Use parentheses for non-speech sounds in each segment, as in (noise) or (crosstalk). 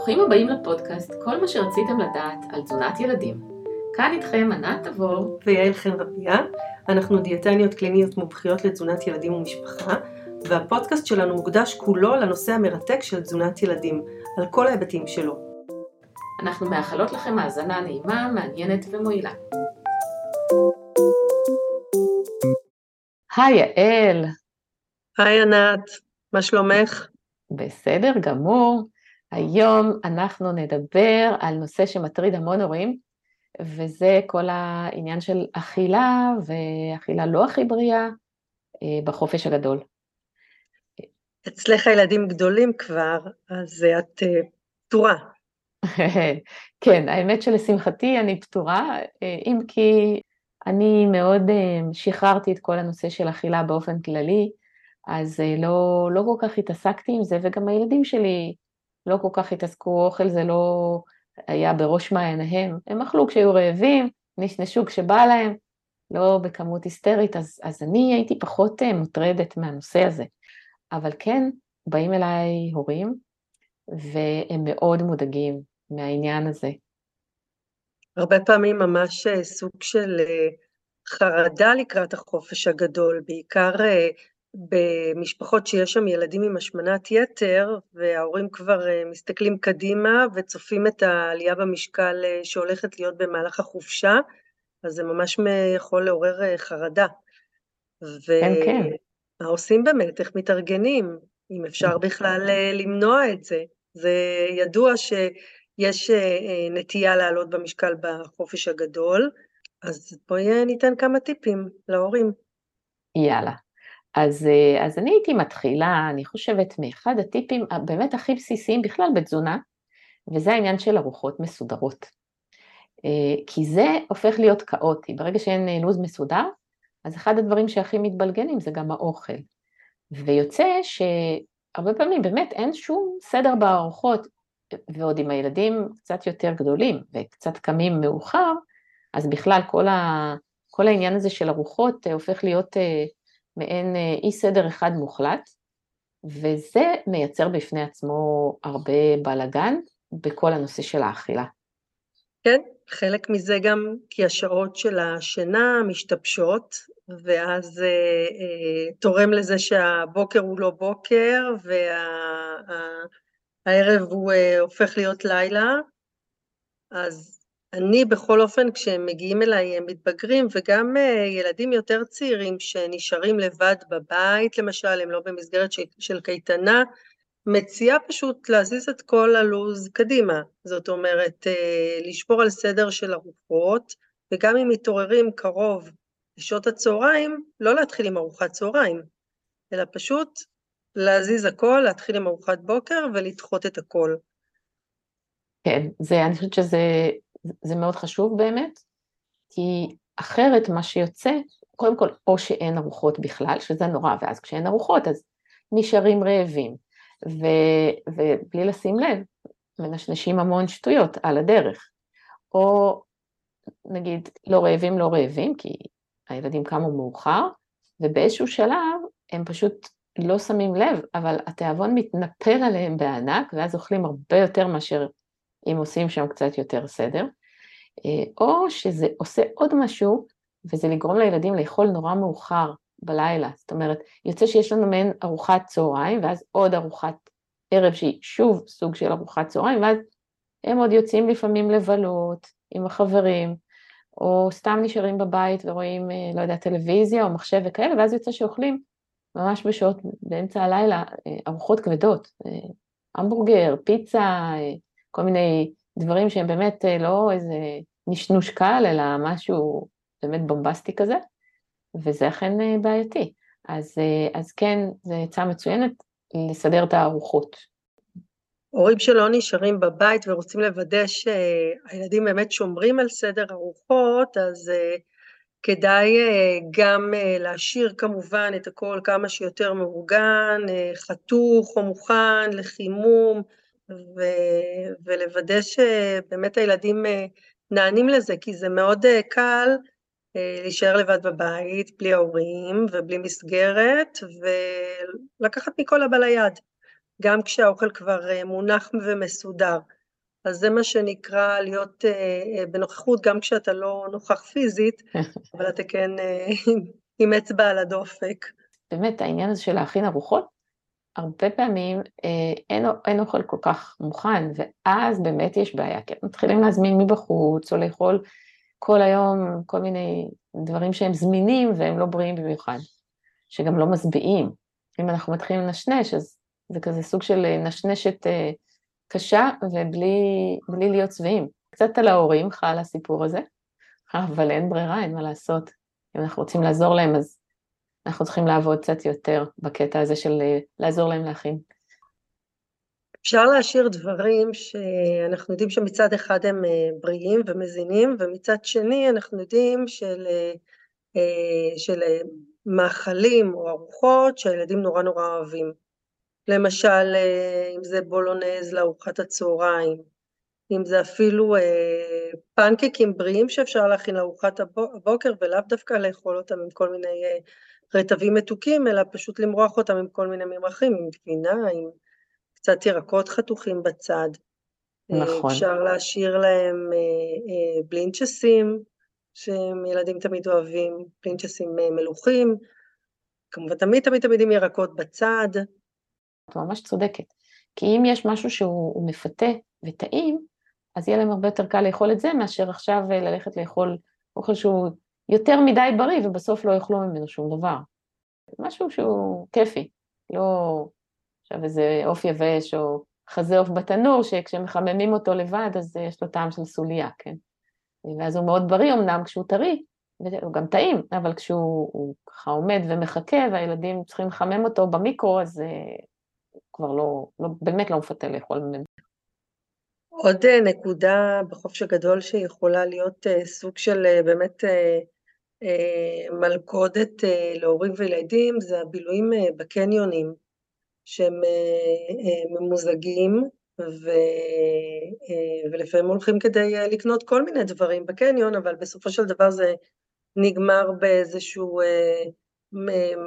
ברוכים הבאים לפודקאסט כל מה שרציתם לדעת על תזונת ילדים. כאן איתכם ענת תבור ויעל חן רביה, אנחנו דיאטניות קליניות מומחיות לתזונת ילדים ומשפחה, והפודקאסט שלנו מוקדש כולו לנושא המרתק של תזונת ילדים, על כל ההיבטים שלו. אנחנו מאחלות לכם האזנה נעימה, מעניינת ומועילה. היי יעל. היי ענת, מה שלומך? בסדר גמור. היום אנחנו נדבר על נושא שמטריד המון הורים, וזה כל העניין של אכילה ואכילה לא הכי בריאה אה, בחופש הגדול. אצלך הילדים גדולים כבר, אז את אה, פתורה. (laughs) כן, האמת שלשמחתי אני פתורה, אה, אם כי אני מאוד שחררתי את כל הנושא של אכילה באופן כללי, אז לא, לא כל כך התעסקתי עם זה, וגם הילדים שלי לא כל כך התעסקו, אוכל זה לא היה בראש מעייניהם, הם אכלו כשהיו רעבים, נשנשו כשבא להם, לא בכמות היסטרית, אז, אז אני הייתי פחות אה, מוטרדת מהנושא הזה. אבל כן, באים אליי הורים, והם מאוד מודאגים מהעניין הזה. הרבה פעמים ממש אה, סוג של אה, חרדה לקראת החופש הגדול, בעיקר במשפחות שיש שם ילדים עם השמנת יתר, וההורים כבר אה, מסתכלים קדימה וצופים את העלייה במשקל אה, שהולכת להיות במהלך החופשה, אז זה ממש יכול לעורר אה, חרדה. כן, כן. ומה עושים באמת? איך מתארגנים? אם אפשר בכלל למנוע את זה. זה ידוע שיש נטייה לעלות במשקל בחופש הגדול, אז בואי ניתן כמה טיפים להורים. יאללה. אז, אה, אז אני הייתי מתחילה, אני חושבת, מאחד הטיפים באמת הכי בסיסיים בכלל בתזונה, וזה העניין של ארוחות מסודרות. אה, כי זה הופך להיות כאוטי, ברגע שאין אה, לו"ז מסודר, אז אחד הדברים שהכי מתבלגנים זה גם האוכל. ויוצא שהרבה פעמים באמת אין שום סדר בארוחות, ועוד עם הילדים קצת יותר גדולים וקצת קמים מאוחר, אז בכלל כל, ה, כל העניין הזה של ארוחות הופך להיות מעין אה, אי סדר אחד מוחלט, וזה מייצר בפני עצמו הרבה בלאגן בכל הנושא של האכילה. כן, חלק מזה גם כי השעות של השינה משתבשות, ואז אה, אה, תורם לזה שהבוקר הוא לא בוקר, והערב וה, הוא אה, הופך להיות לילה, אז אני בכל אופן, כשהם מגיעים אליי הם מתבגרים, וגם אה, ילדים יותר צעירים שנשארים לבד בבית, למשל, הם לא במסגרת של, קייטנה, מציעה פשוט להזיז את כל הלו"ז קדימה. זאת אומרת, אה, לשבור על סדר של ארוחות, וגם אם מתעוררים קרוב לשעות הצהריים, לא להתחיל עם ארוחת צהריים, אלא פשוט להזיז הכל, להתחיל עם ארוחת בוקר ולדחות את הכל. כן, זה, אני חושבת שזה זה מאוד חשוב באמת, כי אחרת מה שיוצא, קודם כל, או שאין ארוחות בכלל, שזה נורא, ואז כשאין ארוחות אז נשארים רעבים, ו, ובלי לשים לב, מנשנשים המון שטויות על הדרך. או נגיד, לא רעבים, לא רעבים, כי הילדים קמו מאוחר, ובאיזשהו שלב הם פשוט לא שמים לב, אבל התיאבון מתנפל עליהם בענק, ואז אוכלים הרבה יותר מאשר אם עושים שם קצת יותר סדר, אה, או שזה עושה עוד משהו, וזה לגרום לילדים לאכול נורא מאוחר בלילה. זאת אומרת, יוצא שיש לנו מעין ארוחת צהריים, ואז עוד ארוחת ערב שהיא שוב סוג של ארוחת צהריים, ואז הם עוד יוצאים לפעמים לבלות עם החברים, או סתם נשארים בבית ורואים, אה, לא יודע, טלוויזיה או מחשב וכאלה, ואז יוצא שאוכלים ממש בשעות, באמצע הלילה, אה, ארוחות כבדות, המבורגר, פיצה, כל מיני דברים שהם באמת אה, לא איזה נשנוש קל, אלא משהו באמת בומבסטי כזה, וזה אכן אה, בעייתי. אז, אה, אז כן, זו עצה מצוינת לסדר את הארוחות. הורים שלא נשארים בבית ורוצים לוודא שהילדים באמת שומרים על סדר ארוחות, אז כדאי גם להשאיר כמובן את הכל כמה שיותר מאורגן, חתוך או מוכן לחימום, ו, ולוודא שבאמת הילדים אה, נענים לזה, כי זה מאוד אה, קל אה, להישאר לבד בבית, בלי ההורים ובלי מסגרת, ולקחת מכל הבא ליד. גם כשהאוכל כבר מונח ומסודר. אז זה מה שנקרא להיות בנוכחות, גם כשאתה לא נוכח פיזית, (laughs) אבל אתה כן (laughs) עם אצבע על הדופק. באמת, העניין הזה של להכין ארוחות, הרבה פעמים אה, אין, אין אוכל כל כך מוכן, ואז באמת יש בעיה, כי מתחילים להזמין מבחוץ, או לאכול כל היום כל מיני דברים שהם זמינים והם לא בריאים במיוחד, שגם לא משביעים. אם אנחנו מתחילים לנשנש, אז זה כזה סוג של אה, נשנשת אה, קשה ובלי להיות שבעים. קצת על ההורים חל הסיפור הזה, אבל אין ברירה, אין מה לעשות. אם אנחנו רוצים לעזור להם, אז אנחנו צריכים לעבוד קצת יותר בקטע הזה של אה, לעזור להם להכין. אפשר להשאיר דברים שאנחנו יודעים שמצד אחד הם אה, בריאים ומזינים, ומצד שני אנחנו יודעים של, אה, של מאכלים או ארוחות שהילדים נורא נורא אוהבים. למשל, אם זה בולונז לארוחת הצהריים, אם זה אפילו אה, פנקקים בריאים שאפשר להכין לארוחת הבוקר ולאו דווקא לאכול אותם עם כל מיני אה, רטבים מתוקים, אלא פשוט למרוח אותם עם כל מיני ממרחים, עם גבינה, עם קצת ירקות חתוכים בצד. אה, נכון. אפשר להשאיר להם אה, אה, בלינצ'סים, שילדים תמיד אוהבים, בלינצ'סים אה, מלוכים, כמובן תמיד תמיד תמיד עם ירקות בצד. את ממש צודקת, כי אם יש משהו שהוא מפתה וטעים, אז יהיה להם הרבה יותר קל לאכול את זה, מאשר עכשיו ללכת לאכול אוכל שהוא יותר מדי בריא ובסוף לא יאכלו ממנו שום דבר. משהו שהוא כיפי, לא עכשיו איזה עוף יבש או חזה עוף בתנור, שכשמחממים אותו לבד אז אה, יש לו טעם של סוליה, כן? ואז הוא מאוד בריא אמנם כשהוא טרי, הוא גם טעים, אבל כשהוא ככה עומד ומחכה והילדים צריכים לחמם אותו במיקרו, אז uh, כבר לא, לא, באמת לא מפתה לאכול ממנו. עוד אה, נקודה בחופש הגדול שיכולה להיות אה, סוג של אה, באמת מלכודת להורים וילדים זה הבילויים בקניונים שהם ממוזגים ו... ולפעמים הולכים כדי לקנות כל מיני דברים בקניון אבל בסופו של דבר זה נגמר באיזשהו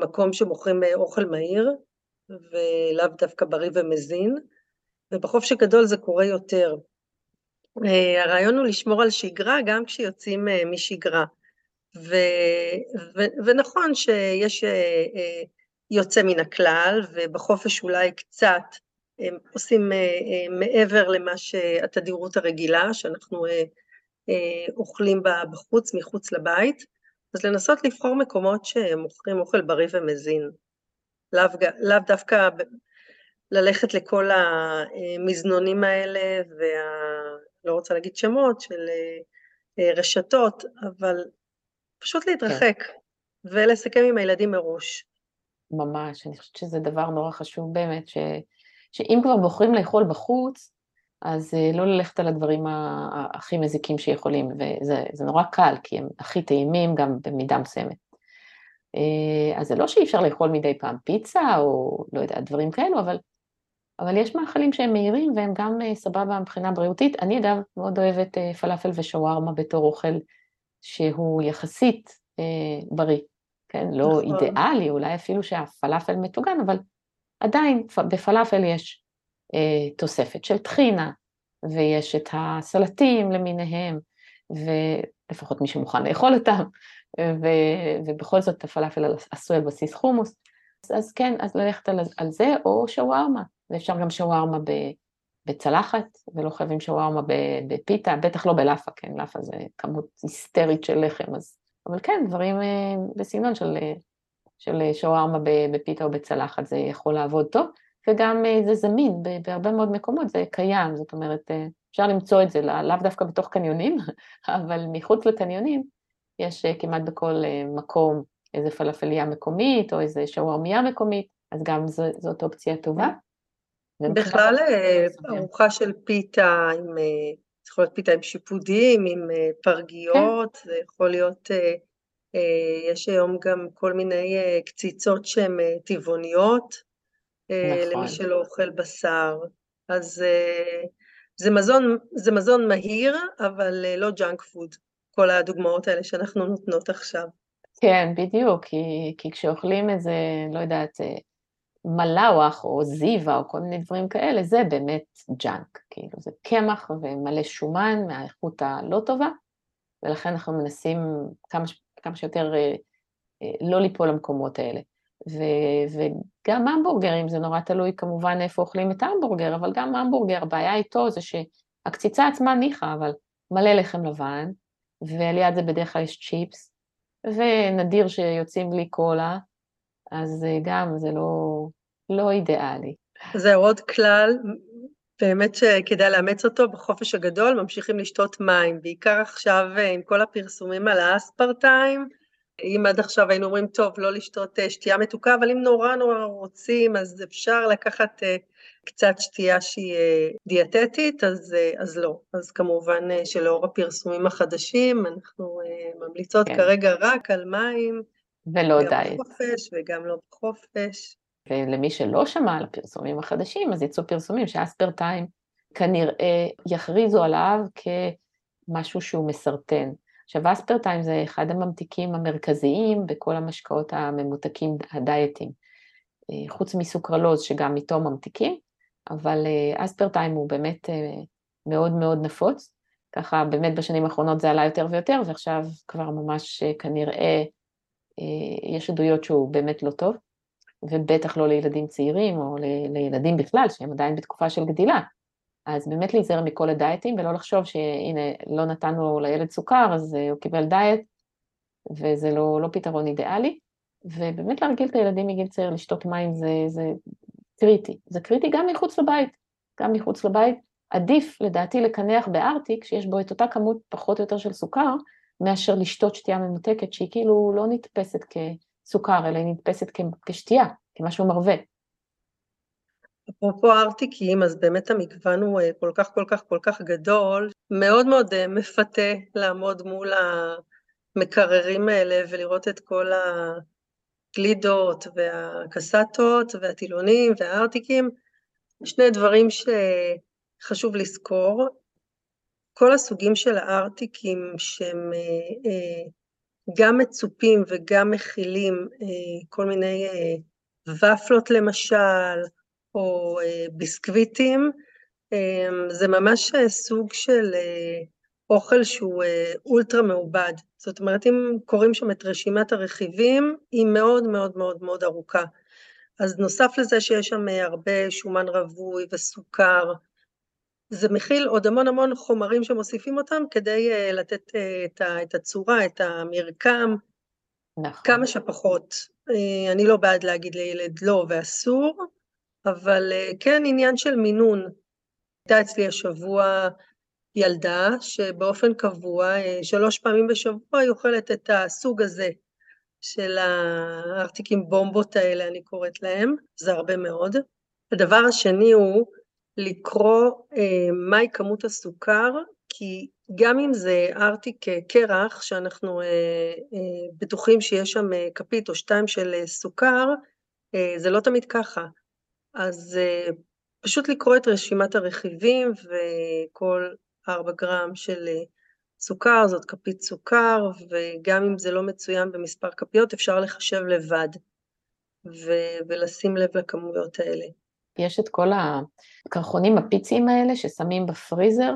מקום שמוכרים אוכל מהיר ולאו דווקא בריא ומזין ובחופש הגדול זה קורה יותר. אה, הרעיון הוא לשמור על שגרה גם כשיוצאים אה, משגרה. ו, ו, ונכון שיש אה, יוצא מן הכלל, ובחופש אולי קצת הם עושים מעבר למה שהתדירות הרגילה, שאנחנו אוכלים בחוץ, מחוץ לבית, אז לנסות לבחור מקומות שמוכרים אוכל בריא ומזין. לאו, לאו דווקא ללכת לכל המזנונים האלה, וה... לא רוצה להגיד שמות, של אה, אה, רשתות, אבל פשוט להתרחק כן. ולסכם עם הילדים מראש. ממש, אני חושבת שזה דבר נורא חשוב באמת, ש... שאם כבר בוחרים לאכול בחוץ, אז אה, לא ללכת על הדברים הכי מזיקים שיכולים, וזה נורא קל, כי הם הכי טעימים גם במידה מסוימת. אז זה לא שאי אפשר לאכול מדי פעם פיצה, או לא יודע, דברים כאלו, אבל אבל יש מאכלים שהם מהירים והם גם אה, סבבה מבחינה בריאותית. אני אגב מאוד אוהבת אה, פלאפל ושווארמה בתור אוכל שהוא יחסית אה, בריא, כן? לא נכון. אידיאלי, אולי אפילו שהפלאפל מטוגן, אבל עדיין בפלאפל יש אה, תוספת של טחינה, ויש את הסלטים למיניהם, ולפחות מי שמוכן לאכול אותם, ו, ובכל זאת הפלאפל עשוי על בסיס חומוס. אז כן, אז ללכת על, על זה, או שווארמה, ואפשר גם שווארמה בצלחת, ולא חייבים שווארמה בפיתה, בטח לא בלאפה, כן, לאפה זה כמות היסטרית של לחם, אז... אבל כן, דברים אה, בסגנון של, של שווארמה בפיתה או בצלחת, זה יכול לעבוד טוב, וגם אה, זה זמין בהרבה מאוד מקומות, זה קיים, זאת אומרת, אה, אפשר למצוא את זה, לאו דווקא בתוך קניונים, (laughs) אבל מחוץ לקניונים יש כמעט בכל מקום איזה פלאפליה מקומית או איזה שווארמיה מקומית, אז גם זאת אופציה טובה. בכלל אה, ארוחה של פיתה עם, אה, זה יכול להיות פיתה עם שיפודים, עם אה, פרגיות, כן. זה יכול להיות, יש היום גם כל מיני קציצות שהן טבעוניות, נכון. למי שלא אוכל בשר, אז זה מזון, זה מזון מהיר, אבל לא junk food, כל הדוגמאות האלה שאנחנו נותנות עכשיו. כן, בדיוק, כי, כי כשאוכלים איזה, לא יודעת, מלאווח או זיווה או כל מיני דברים כאלה, זה באמת junk, כאילו זה קמח ומלא שומן מהאיכות הלא טובה, ולכן אנחנו מנסים כמה, כמה שיותר אה, אה, לא ליפול למקומות האלה. ו, וגם המבורגרים, זה נורא תלוי כמובן איפה אוכלים את ההמבורגר, אבל גם המבורגר, הבעיה איתו זה שהקציצה עצמה ניחא, אבל מלא לחם לבן, ועל יד זה בדרך כלל יש צ'יפס, ונדיר שיוצאים בלי קולה, אז אה, גם זה לא, לא אידיאלי. זהו עוד כלל, באמת שכדאי לאמץ אותו בחופש הגדול, ממשיכים לשתות מים, בעיקר עכשיו אה, עם כל הפרסומים על האספרטיים, אם עד עכשיו היינו אומרים, טוב, לא לשתות אה, שתייה מתוקה, אבל אם נורא נורא רוצים, אז אפשר לקחת קצת שתייה שהיא דיאטטית, אז, אז לא. אז כמובן שלאור הפרסומים החדשים, אנחנו ממליצות כן. כרגע רק על מים, ולא דייט. גם בחופש וגם לא בחופש. ולמי שלא שמע על הפרסומים החדשים, אז יצאו פרסומים שאספרטיים כנראה יכריזו עליו כמשהו שהוא מסרטן. עכשיו, אספרטיים זה אחד הממתיקים המרכזיים בכל המשקאות הממותקים הדיאטיים. אה, חוץ מסוכרלוז, שגם איתו ממתיקים, אבל אה, אספרטיים הוא באמת אה, מאוד מאוד נפוץ. ככה באמת בשנים האחרונות זה עלה יותר ויותר, ועכשיו כבר ממש כנראה אה, יש עדויות שהוא באמת לא טוב, ובטח לא לילדים צעירים או לילדים בכלל, שהם עדיין בתקופה של גדילה. אז באמת להיזהר מכל הדיאטים ולא לחשוב שהנה, לא נתנו לילד סוכר, אז אה, הוא קיבל דיאט, וזה לא, לא פתרון אידיאלי. ובאמת להרגיל את הילדים מגיל צעיר לשתות מים זה, זה קריטי. זה קריטי גם מחוץ לבית, גם מחוץ לבית. עדיף לדעתי לקנח בארטיק, שיש בו את אותה כמות פחות או יותר של סוכר, מאשר לשתות שתייה ממותקת שהיא כאילו לא נתפסת כסוכר, אלא היא נתפסת כשתייה, כמשהו מרווה. אפרופו ארטיקים, אז באמת המגוון הוא אה, כל כך כל כך כל כך גדול, מאוד מאוד אה, מפתה לעמוד מול המקררים האלה ולראות את כל הגלידות והקסטות והטילונים והארטיקים. שני דברים שחשוב לזכור, כל הסוגים של הארטיקים שהם אה, אה, גם מצופים וגם מכילים אה, כל מיני ופלות למשל, או ביסקוויטים, זה ממש סוג של אוכל שהוא אולטרה מעובד. זאת אומרת, אם קוראים שם את רשימת הרכיבים, היא מאוד מאוד מאוד מאוד ארוכה. אז נוסף לזה שיש שם הרבה שומן רווי וסוכר, זה מכיל עוד המון המון חומרים שמוסיפים אותם כדי uh, לתת uh, את, ה, את הצורה, את המרקם, נכון. כמה שפחות. Uh, אני לא בעד להגיד לילד לא ואסור, אבל כן עניין של מינון. הייתה אצלי השבוע ילדה שבאופן קבוע, שלוש פעמים בשבוע היא אוכלת את הסוג הזה של הארטיקים בומבות האלה, אני קוראת להם, זה הרבה מאוד. הדבר השני הוא לקרוא אה, מהי כמות הסוכר, כי גם אם זה ארטיק קרח, שאנחנו אה, אה, בטוחים שיש שם כפית או שתיים של סוכר, זה לא תמיד ככה. אז פשוט לקרוא את רשימת הרכיבים וכל ארבע גרם של סוכר, זאת כפית סוכר, וגם אם זה לא מצוין במספר כפיות, אפשר לחשב לבד ו- ולשים לב לכמויות האלה. יש את כל הקרחונים הפיציים האלה ששמים בפריזר,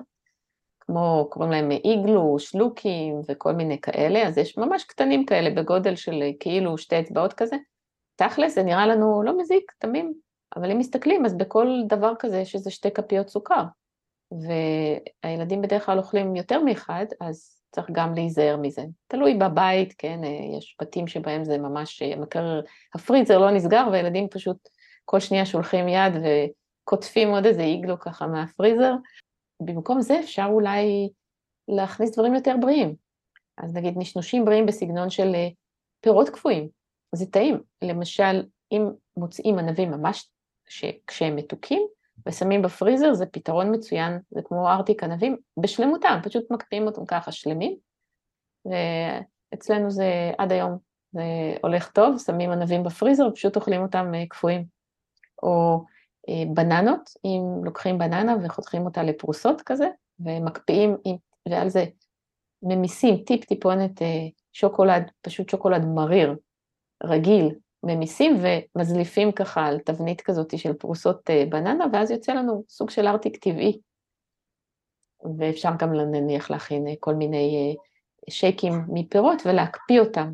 כמו, קוראים להם איגלו, שלוקים וכל מיני כאלה, אז יש ממש קטנים כאלה בגודל של כאילו שתי אצבעות כזה. תכל'ס זה נראה לנו לא מזיק, תמים, אבל אם מסתכלים, אז בכל דבר כזה יש איזה שתי כפיות סוכר. והילדים בדרך כלל אוכלים יותר מאחד, אז צריך גם להיזהר מזה. תלוי בבית, כן, יש בתים שבהם זה ממש, המקרר, הפריזר לא נסגר והילדים פשוט כל שנייה שולחים יד וקוטפים עוד איזה איגלו ככה מהפריזר. במקום זה אפשר אולי להכניס דברים יותר בריאים. אז נגיד נשנושים בריאים בסגנון של אה, פירות קפואים, זה טעים. למשל, אם מוצאים ענבים ממש כשהם מתוקים ושמים בפריזר, זה פתרון מצוין, זה כמו ארטיק ענבים בשלמותם, פשוט מקפיאים אותם ככה שלמים. ואצלנו זה עד היום, זה הולך טוב, שמים ענבים בפריזר ופשוט אוכלים אותם אה, קפואים. או אה, בננות, אם לוקחים בננה וחותכים אותה לפרוסות כזה, ומקפיאים, ועל זה ממיסים טיפ-טיפונת אה, שוקולד, פשוט שוקולד מריר, רגיל, ממיסים ומזליפים ככה על תבנית כזאת של פרוסות אה, בננה, ואז יוצא לנו סוג של ארטיק טבעי. ואפשר גם נניח להכין אה, כל מיני שייקים מפירות ולהקפיא אותם.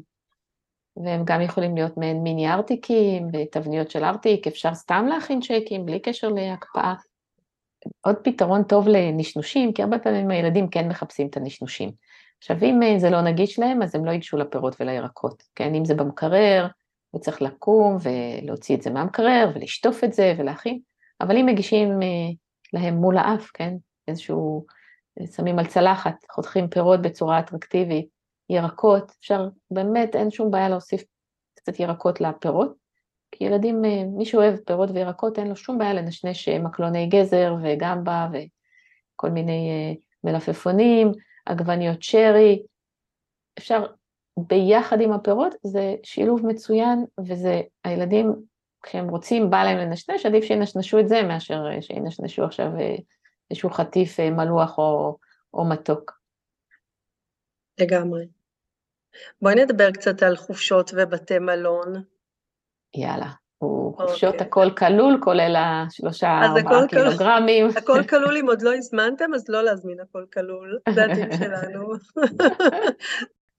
והם גם יכולים להיות מעין מיני ארטיקים, תבניות של ארטיק, אפשר סתם להכין שייקים בלי קשר להקפאה. עוד פתרון טוב לנשנושים, כי הרבה פעמים הילדים כן מחפשים את הנשנושים. עכשיו, אם זה לא נגיש להם, אז הם לא ייגשו לפירות ולירקות, כן? אם זה במקרר, וצריך לקום ולהוציא את זה מהמקרר ולשטוף את זה ולהכין, אבל אם מגישים אה, להם מול האף, כן? איזשהו, שמים על צלחת, חותכים פירות בצורה אטרקטיבית, ירקות, אפשר, באמת אין שום בעיה להוסיף קצת ירקות לפירות, כי ילדים, אה, מי שאוהב פירות וירקות, אין לו שום בעיה לנשנש אה, מקלוני גזר וגמבה וכל מיני מלפפונים, עגבניות שרי, אפשר ביחד עם הפירות, זה שילוב מצוין, וזה, הילדים, כשהם רוצים, בא להם לנשנש, עדיף שינשנשו את זה מאשר אה, שינשנשו עכשיו אה, איזשהו חטיף אה, מלוח או, או מתוק. לגמרי. בואי נדבר קצת על חופשות ובתי מלון. יאללה. חופשות אוקיי. הכל כלול, כולל השלושה ארבעה קילוגרמים. הכל כלול, אם עוד לא הזמנתם, אז לא להזמין הכל כלול, זה הטיפ (laughs) שלנו.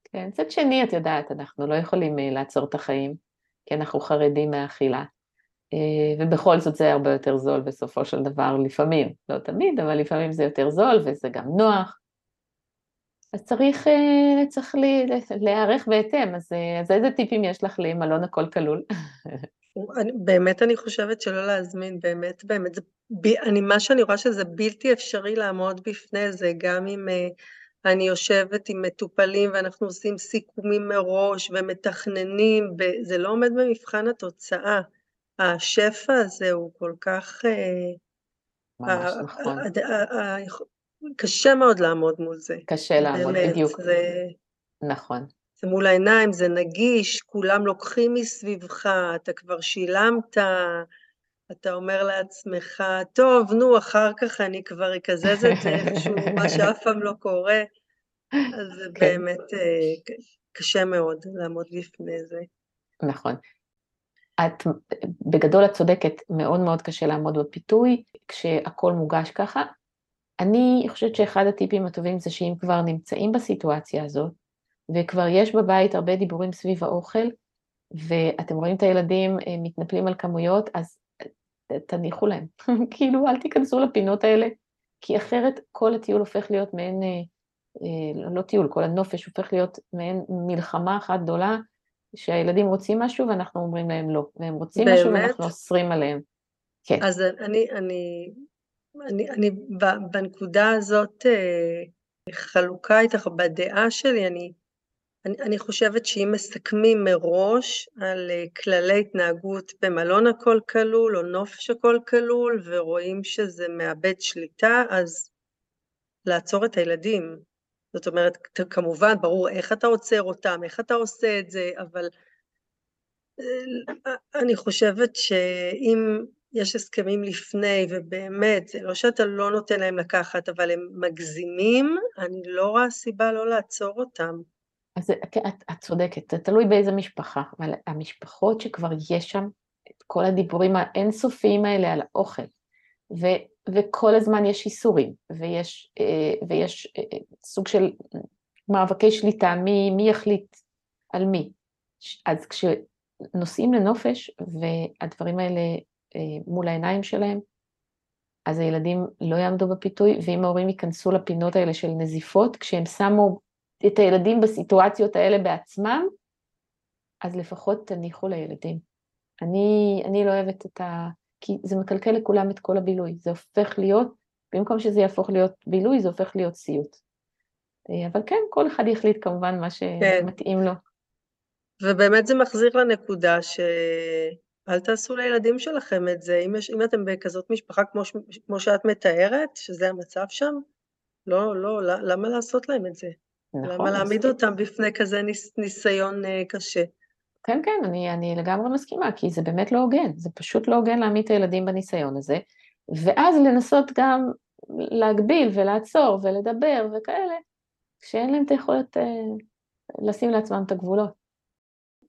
כן, מצד שני, את יודעת, אנחנו לא יכולים אה, לעצור את החיים, כי אנחנו חרדים מהאכילה. אה, ובכל זאת זה הרבה יותר זול בסופו של דבר, לפעמים, לא תמיד, אבל לפעמים זה יותר זול וזה גם נוח. אז צריך, אה, צריך להיערך בהתאם, אז, אז איזה טיפים יש לך למלון הכל כלול? אני, באמת אני חושבת שלא להזמין, באמת, באמת, זה, ב, אני, מה שאני רואה שזה בלתי אפשרי לעמוד בפני זה, גם אם uh, אני יושבת עם מטופלים ואנחנו עושים סיכומים מראש ומתכננים, זה לא עומד במבחן התוצאה. השפע הזה הוא כל כך... Uh, ממש נכון. קשה מאוד לעמוד מול זה. קשה לעמוד, באמת, בדיוק. זה... נכון. זה מול העיניים, זה נגיש, כולם לוקחים מסביבך, אתה כבר שילמת, אתה אומר לעצמך, טוב, נו, אחר כך אני כבר אקזז את זה איכשהו, (laughs) מה שאף פעם לא קורה. אז זה כן. באמת אה, קשה מאוד לעמוד בפני זה. נכון. את, בגדול את צודקת, מאוד מאוד קשה לעמוד בפיתוי כשהכול מוגש ככה. אני חושבת שאחד הטיפים הטובים זה שאם כבר נמצאים בסיטואציה הזאת, וכבר יש בבית הרבה דיבורים סביב האוכל, ואתם רואים את הילדים אה, מתנפלים על כמויות, אז תניחו להם. (laughs) כאילו, אל תיכנסו לפינות האלה, כי אחרת כל הטיול הופך להיות מעין, אה, אה, לא טיול, כל הנופש הופך להיות מעין מלחמה אחת גדולה, שהילדים רוצים משהו ואנחנו אומרים להם לא, והם רוצים באמת? משהו ואנחנו אוסרים עליהם. כן. אז אני, אני, אני, אני בנקודה הזאת חלוקה איתך בדעה שלי, אני אני, אני חושבת שאם מסכמים מראש על אה, כללי התנהגות במלון הכל כלול או נופש הכל כלול ורואים שזה מאבד שליטה, אז לעצור את הילדים. זאת אומרת, כמובן, ברור איך אתה עוצר אותם, איך אתה עושה את זה, אבל אה, אני חושבת שאם יש הסכמים לפני, ובאמת, זה לא שאתה לא נותן להם לקחת, אבל הם מגזימים, אני לא רואה סיבה לא לעצור אותם. אז את, את צודקת, זה תלוי באיזה משפחה, אבל המשפחות שכבר יש שם את כל הדיבורים האינסופיים האלה על האוכל, ו, וכל הזמן יש איסורים, ויש, אה, ויש אה, סוג של מאבקי שליטה, מי, מי יחליט על מי. אז כשנוסעים לנופש והדברים האלה אה, מול העיניים שלהם, אז הילדים לא יעמדו בפיתוי, ואם ההורים ייכנסו לפינות האלה של נזיפות, כשהם שמו את הילדים בסיטואציות האלה בעצמם, אז לפחות תניחו לילדים. אני, אני לא אוהבת את ה... כי זה מקלקל לכולם את כל הבילוי, זה הופך להיות, במקום שזה יהפוך להיות בילוי, זה הופך להיות סיוט. אה, אבל כן, כל אחד יחליט כמובן מה כן. שמתאים כן. לו. ובאמת זה מחזיר לנקודה שאל תעשו לילדים שלכם את זה. אם, יש, אם אתם בכזאת משפחה כמו, כמו שאת מתארת, שזה המצב שם, לא, לא, למה לעשות להם את זה? נכון. למה להעמיד אותם בפני כזה ניס, ניסיון uh, קשה? כן, כן, אני, אני לגמרי מסכימה, כי זה באמת לא הוגן, זה פשוט לא הוגן להעמיד את הילדים בניסיון הזה, ואז לנסות גם להגביל ולעצור ולדבר וכאלה, כשאין להם את היכולת uh, לשים לעצמם את הגבולות.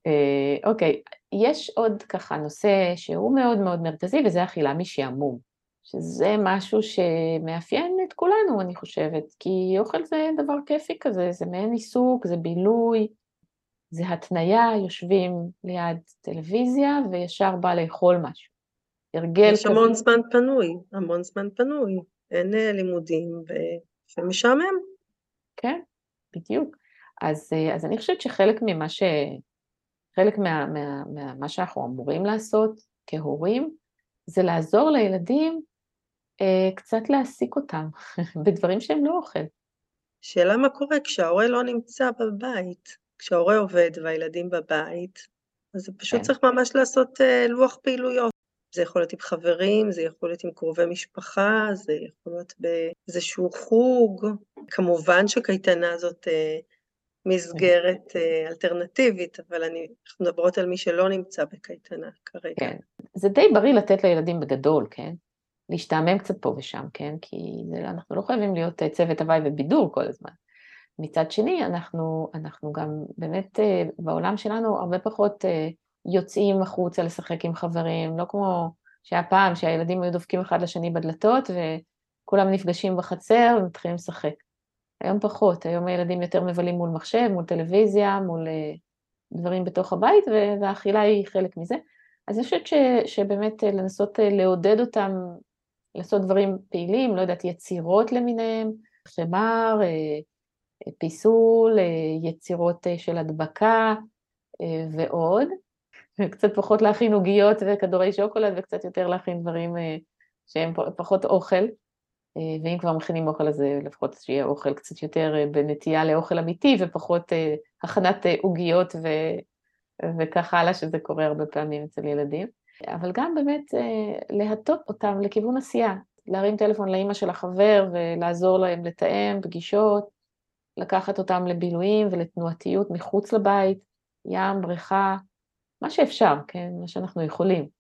Uh, אוקיי, יש עוד ככה נושא שהוא מאוד מאוד מרכזי, וזה אכילה משעמום, שזה משהו שמאפיין את כולנו, אני חושבת, כי אוכל זה דבר כיפי כזה, זה מעין עיסוק, זה בילוי, זה התניה, יושבים ליד טלוויזיה וישר בא לאכול משהו. הרגל כזה. יש המון זמן פנוי, המון זמן פנוי, אין אה, לימודים ומשעמם. כן, בדיוק. אז, אה, אז אני חושבת שחלק ממה ש... חלק מה, מה, מה, מה שאנחנו אמורים לעשות כהורים, זה לעזור לילדים אה, קצת להעסיק אותם (laughs) בדברים שהם לא אוכל. שאלה מה קורה כשההורה לא נמצא בבית, כשההורה עובד והילדים בבית, אז פשוט כן. צריך ממש לעשות אה, לוח פעילויות. זה יכול להיות עם חברים, זה יכול להיות עם קרובי משפחה, זה יכול להיות באיזשהו חוג. כמובן שקייטנה זאת אה, מסגרת אה, אלטרנטיבית, אבל אני, אנחנו מדברות על מי שלא נמצא בקייטנה כרגע. כן, זה די בריא לתת לילדים בגדול, כן? להשתעמם קצת פה ושם, כן? כי אנחנו לא חייבים להיות אה, צוות הוואי ובידור כל הזמן. מצד שני, אנחנו, אנחנו גם באמת אה, בעולם שלנו הרבה פחות יוצאים החוצה לשחק עם חברים, לא כמו שהיה פעם שהילדים היו דופקים אחד לשני בדלתות וכולם נפגשים בחצר ומתחילים לשחק. היום פחות, היום הילדים יותר מבלים מול מחשב, מול טלוויזיה, מול אה, דברים בתוך הבית, והאכילה היא חלק מזה. אז אני חושבת ש, שבאמת אה, לנסות אה, לעודד אותם לעשות דברים פעילים, לא יודעת, יצירות למיניהם, חמר, פיסול, יצירות של הדבקה ועוד. קצת פחות להכין עוגיות וכדורי שוקולד וקצת יותר להכין דברים שהם פחות אוכל. אה, ואם כבר מכינים אוכל אז לפחות שיהיה אוכל קצת יותר אה, בנטייה לאוכל אמיתי ופחות אה, הכנת עוגיות ו... וכך הלאה, שזה קורה הרבה פעמים אצל ילדים. אבל גם באמת להטות אותם לכיוון עשייה, להרים טלפון לאימא של החבר ולעזור להם לתאם פגישות, לקחת אותם לבילויים ולתנועתיות מחוץ לבית, ים, בריכה, מה שאפשר, כן, מה שאנחנו יכולים.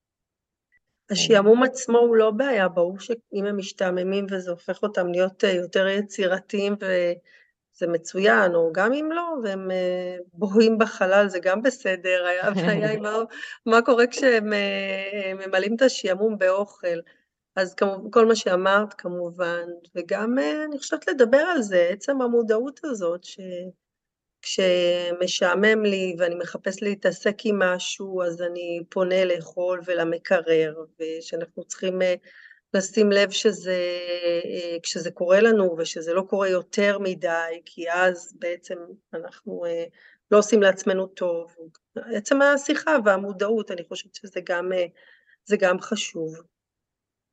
השעמום עצמו הוא לא בעיה, ברור שאם הם משתעממים וזה הופך אותם להיות אה, יותר יצירתיים וזה מצוין, או גם אם לא, והם אה, בוהים בחלל, זה גם בסדר, היה (laughs) בעיה עם מה, מה קורה כשהם אה, ממלאים את השעמום באוכל. אז כמו, כל מה שאמרת כמובן, וגם אני חושבת לדבר על זה, עצם המודעות הזאת, ש... כשמשעמם לי ואני מחפש להתעסק עם משהו, אז אני פונה לאכול ולמקרר, ושאנחנו צריכים אה, לשים לב שזה, אה, כשזה קורה לנו ושזה לא קורה יותר מדי, כי אז בעצם אנחנו אה, לא עושים לעצמנו טוב. עצם השיחה והמודעות, אני חושבת שזה גם, גם חשוב.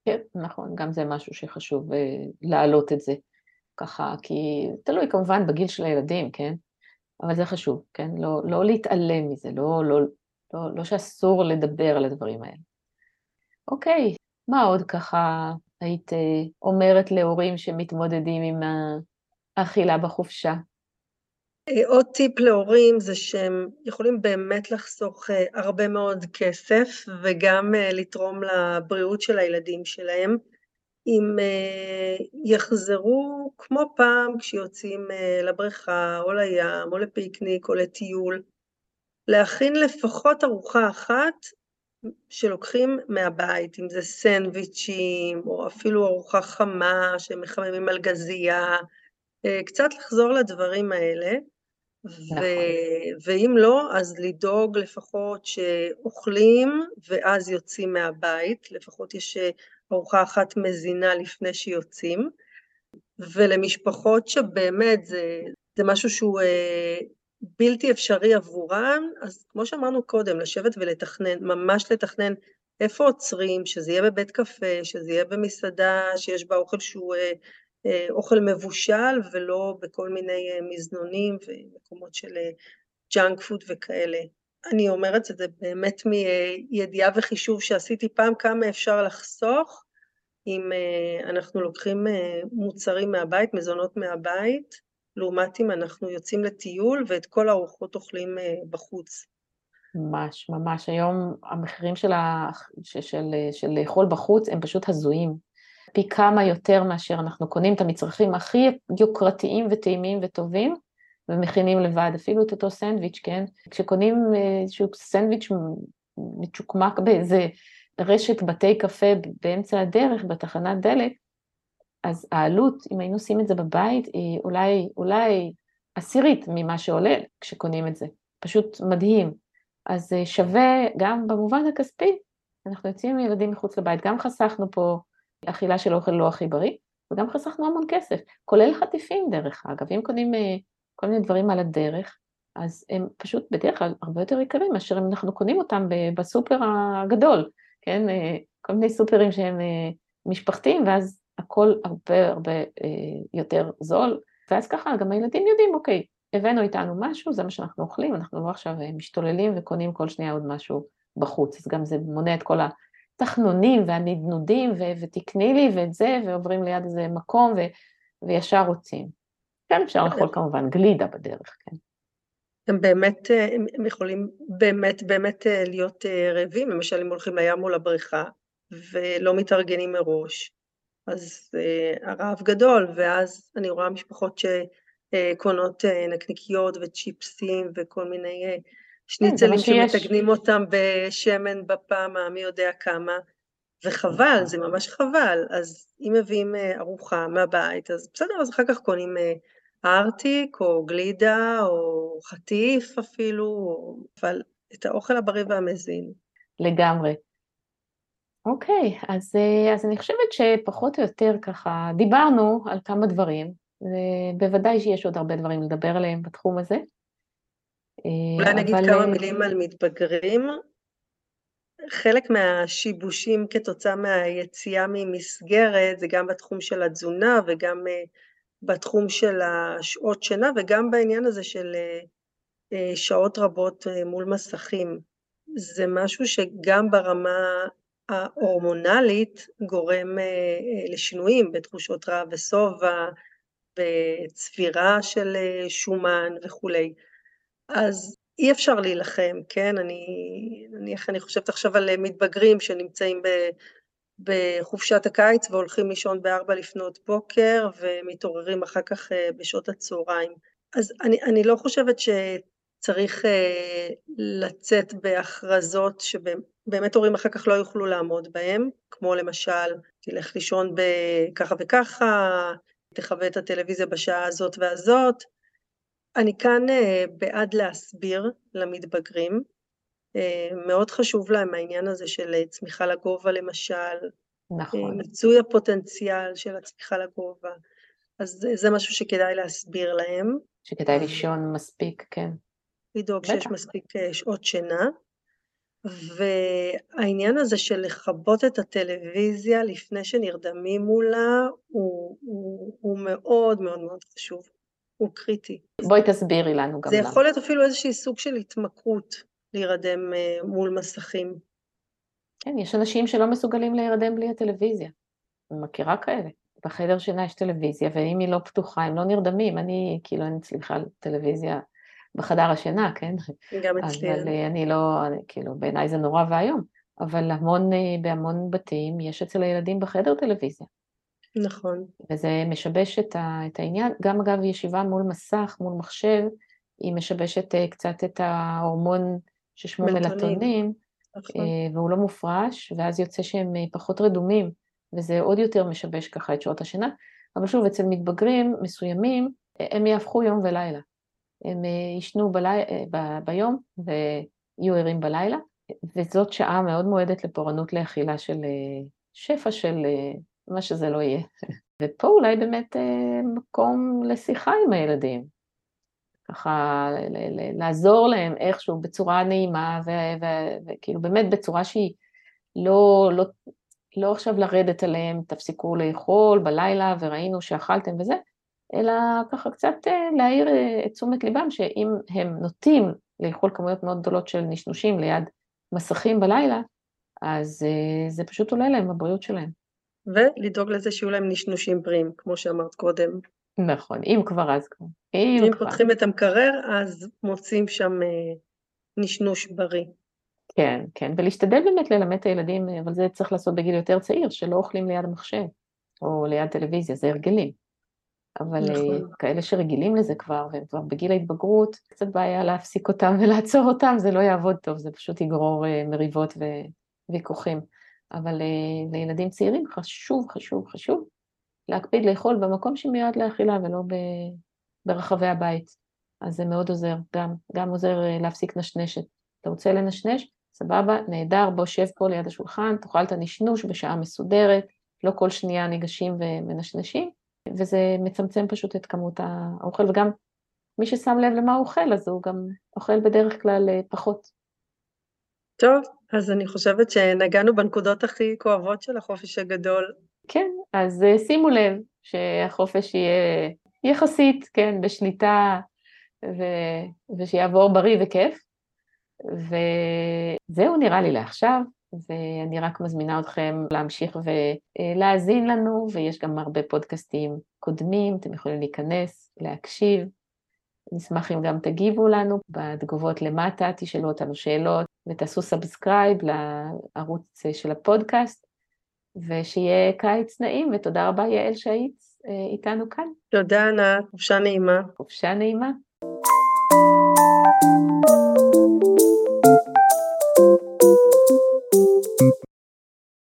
כן, נכון, גם זה משהו שחשוב להעלות את זה ככה, כי תלוי כמובן בגיל של הילדים, כן? אבל זה חשוב, כן? לא, לא להתעלם מזה, לא, לא, לא, לא שאסור לדבר על הדברים האלה. אוקיי, מה עוד ככה היית אה, אומרת להורים שמתמודדים עם האכילה בחופשה? אה, עוד טיפ להורים זה שהם יכולים באמת לחסוך אה, הרבה מאוד כסף וגם לתרום לבריאות של הילדים שלהם. אם אה, יחזרו כמו פעם כשיוצאים אה, לבריכה או לים או לפיקניק או לטיול, להכין לפחות ארוחה אחת שלוקחים מהבית, אם זה סנדוויצ'ים או אפילו ארוחה חמה שמחממים על גזייה, אה, קצת לחזור לדברים האלה. נכון. ואם לא, אז לדאוג לפחות שאוכלים ואז יוצאים מהבית, לפחות יש ארוחה אחת מזינה לפני שיוצאים, ולמשפחות שבאמת זה, זה משהו שהוא אה, בלתי אפשרי עבורן, אז כמו שאמרנו קודם, לשבת ולתכנן, ממש לתכנן איפה עוצרים, שזה יהיה בבית קפה, שזה יהיה במסעדה שיש בה אוכל שהוא אה, אה, אוכל מבושל ולא בכל מיני אה, מזנונים ומקומות של אה, ג'אנק פוד וכאלה. אני אומרת את זה באמת מידיעה וחישוב שעשיתי פעם, כמה אפשר לחסוך אם אה, אנחנו לוקחים אה, מוצרים מהבית, מזונות מהבית, לעומת אם אנחנו יוצאים לטיול ואת כל הארוחות אוכלים אה, בחוץ. ממש, ממש. היום המחירים של, ה... של, של, של לאכול בחוץ הם פשוט הזויים. פי כמה יותר מאשר אנחנו קונים את המצרכים הכי יוקרתיים וטעימים וטובים, ומכינים לבד, אפילו את אותו סנדוויץ', כן? כשקונים איזשהו סנדוויץ' מצ'וקמק באיזה רשת בתי קפה באמצע הדרך, בתחנת דלק, אז העלות, אם היינו עושים את זה בבית, היא אולי, אולי עשירית ממה שעולה כשקונים את זה. פשוט מדהים. אז אה, שווה, גם במובן הכספי, אנחנו יוצאים עם ילדים מחוץ לבית, גם חסכנו פה אכילה של אוכל לא הכי בריא, וגם חסכנו המון כסף, כולל חטיפים דרך אגב, אם קונים אה, כל מיני דברים על הדרך, אז הם פשוט בדרך כלל הרבה יותר יקרים מאשר אם אנחנו קונים אותם בסופר הגדול, כן, אה, כל מיני סופרים שהם משפחתיים, ואז הכל הרבה הרבה יותר זול, ואז ככה גם הילדים יודעים, אוקיי, הבאנו איתנו משהו, זה מה שאנחנו אוכלים, אנחנו לא עכשיו אה, משתוללים וקונים כל שנייה עוד משהו בחוץ, אז גם זה מונע את כל התחנונים והנדנודים, ו- ותקני לי ואת זה, ועוברים ליד איזה מקום ו- וישר רוצים. כן, אפשר לאכול כמובן גלידה בדרך, כן. הם באמת, אה, הם יכולים באמת באמת אה, להיות רעבים, למשל אם הולכים לים או לבריכה ולא מתארגנים מראש, אז הרעב גדול, ואז אני רואה משפחות ש... אה, קונות אה, נקניקיות וצ'יפסים וכל מיני אה, כן, שניצלים שמתגנים אותם בשמן בפעם המי יודע כמה, וחבל, זה ממש חבל. אז אם מביאים ארוחה מהבית, אז בסדר, אז אחר כך קונים ארטיק או גלידה או חטיף אפילו, אבל את האוכל הבריא והמזין. לגמרי. אוקיי, אז, אז אני חושבת שפחות או יותר ככה דיברנו על כמה דברים, ובוודאי שיש עוד הרבה דברים לדבר עליהם בתחום הזה. אולי נגיד אבל... כמה מילים על מתבגרים. חלק מהשיבושים כתוצאה מהיציאה ממסגרת זה גם בתחום של התזונה וגם אה, בתחום של השעות שינה וגם בעניין הזה של אה, אה, שעות רבות מול מסכים. זה משהו שגם ברמה ההורמונלית גורם לשינויים בתחושות רעב ושובע, וצבירה של אה, שומן וכולי. אז אי אפשר להילחם, כן? אני, נניח אני חושבת עכשיו על אה, מתבגרים שנמצאים בחופשת הקיץ והולכים לישון בארבע לפנות בוקר ומתעוררים אחר כך אה, בשעות הצהריים. אז אני, אני לא חושבת שצריך לצאת בהכרזות שבאמת הורים אחר כך לא יוכלו לעמוד בהם, כמו למשל, תלך לישון בככה וככה, תכבה את הטלוויזיה בשעה הזאת והזאת. אני כאן אה, בעד להסביר למתבגרים, אה, מאוד חשוב להם העניין הזה של אה, צמיחה לגובה למשל, נכון. מיצוי הפוטנציאל של הצמיחה לגובה, אז זה משהו שכדאי להסביר להם. שכדאי לישון מספיק, כן. לדאוג שיש מספיק שעות שינה. והעניין הזה של לכבות את הטלוויזיה לפני שנרדמים מולה הוא, הוא, הוא מאוד מאוד מאוד חשוב, הוא קריטי. בואי תסבירי לנו גם למה. זה יכול להיות אפילו איזשהי סוג של התמכרות להירדם אה, מול מסכים. כן, יש אנשים שלא מסוגלים להירדם בלי הטלוויזיה. אני מכירה כאלה. בחדר שינה יש טלוויזיה, ואם היא לא פתוחה, הם לא נרדמים. אני, כאילו, אין אצלי בכלל טלוויזיה בחדר השינה, כן? גם אצלי. אבל אה, אני לא, אני, כאילו, בעיניי זה נורא ואיום, אבל המון, אה, בהמון בתים יש אצל הילדים בחדר טלוויזיה. נכון. וזה משבש את, ה, את העניין, גם אגב ישיבה מול מסך, מול מחשב, היא משבשת קצת את ההורמון ששמו מלטונים, נכון. והוא לא מופרש, ואז יוצא שהם פחות רדומים, וזה עוד יותר משבש ככה את שעות השינה. אבל שוב, אצל מתבגרים מסוימים, הם יהפכו יום ולילה. הם אה, יישנו בלי... אה, ביום ויהיו ערים בלילה, וזאת שעה מאוד מועדת לפורענות לאכילה של אה, שפע של מה שזה לא יהיה. (laughs) ופה אולי באמת מקום לשיחה עם הילדים. ככה לעזור להם איכשהו בצורה נעימה, וכאילו באמת בצורה שהיא לא, לא, לא עכשיו לרדת עליהם, תפסיקו לאכול בלילה וראינו שאכלתם וזה, אלא ככה קצת אה, להעיר אה, את תשומת ליבם שאם הם נוטים לאכול כמויות מאוד גדולות של נשנושים ליד מסכים בלילה, אז אה, זה פשוט עולה להם בבריאות שלהם. ולדאוג לזה שיהיו להם נשנושים בריאים, כמו שאמרת קודם. נכון, אם כבר אז כבר. אם, אם כבר. פותחים את המקרר, אז מוצאים שם נשנוש בריא. כן, כן, ולהשתדל באמת ללמד את הילדים, אבל זה צריך לעשות בגיל יותר צעיר, שלא אוכלים ליד מחשב או ליד טלוויזיה, זה הרגלים. אבל נכון. כאלה שרגילים לזה כבר, והם כבר בגיל ההתבגרות, קצת בעיה להפסיק אותם ולעצור אותם, זה לא יעבוד טוב, זה פשוט יגרור מריבות וויכוחים. אבל לילדים צעירים חשוב, חשוב, חשוב להקפיד לאכול במקום שמיועד לאכילה ולא ברחבי הבית. אז זה מאוד עוזר, גם, גם עוזר להפסיק נשנשת. אתה רוצה לנשנש? סבבה, נהדר, בוא שב פה ליד השולחן, תאכל את הנשנוש בשעה מסודרת, לא כל שנייה ניגשים ומנשנשים, וזה מצמצם פשוט את כמות האוכל, וגם מי ששם לב למה הוא אוכל, אז הוא גם אוכל בדרך כלל אה, פחות. טוב, אז אני חושבת שנגענו בנקודות הכי כואבות של החופש הגדול. כן, אז אה, שימו לב שהחופש יהיה יחסית, כן, בשליטה, ו... ושיעבור בריא וכיף. וזהו נראה לי לעכשיו, ואני רק מזמינה אתכם להמשיך ולהאזין לנו, ויש גם הרבה פודקאסטים קודמים, אתם יכולים להיכנס, להקשיב. נשמח אם גם תגיבו לנו בתגובות למטה, תשאלו אותנו שאלות ותעשו subscribe לערוץ של הפודקאסט, ושיהיה קיץ נעים, ותודה רבה יעל שהיית אה, איתנו כאן. תודה ענת, חופשה נעימה. חופשה נעימה.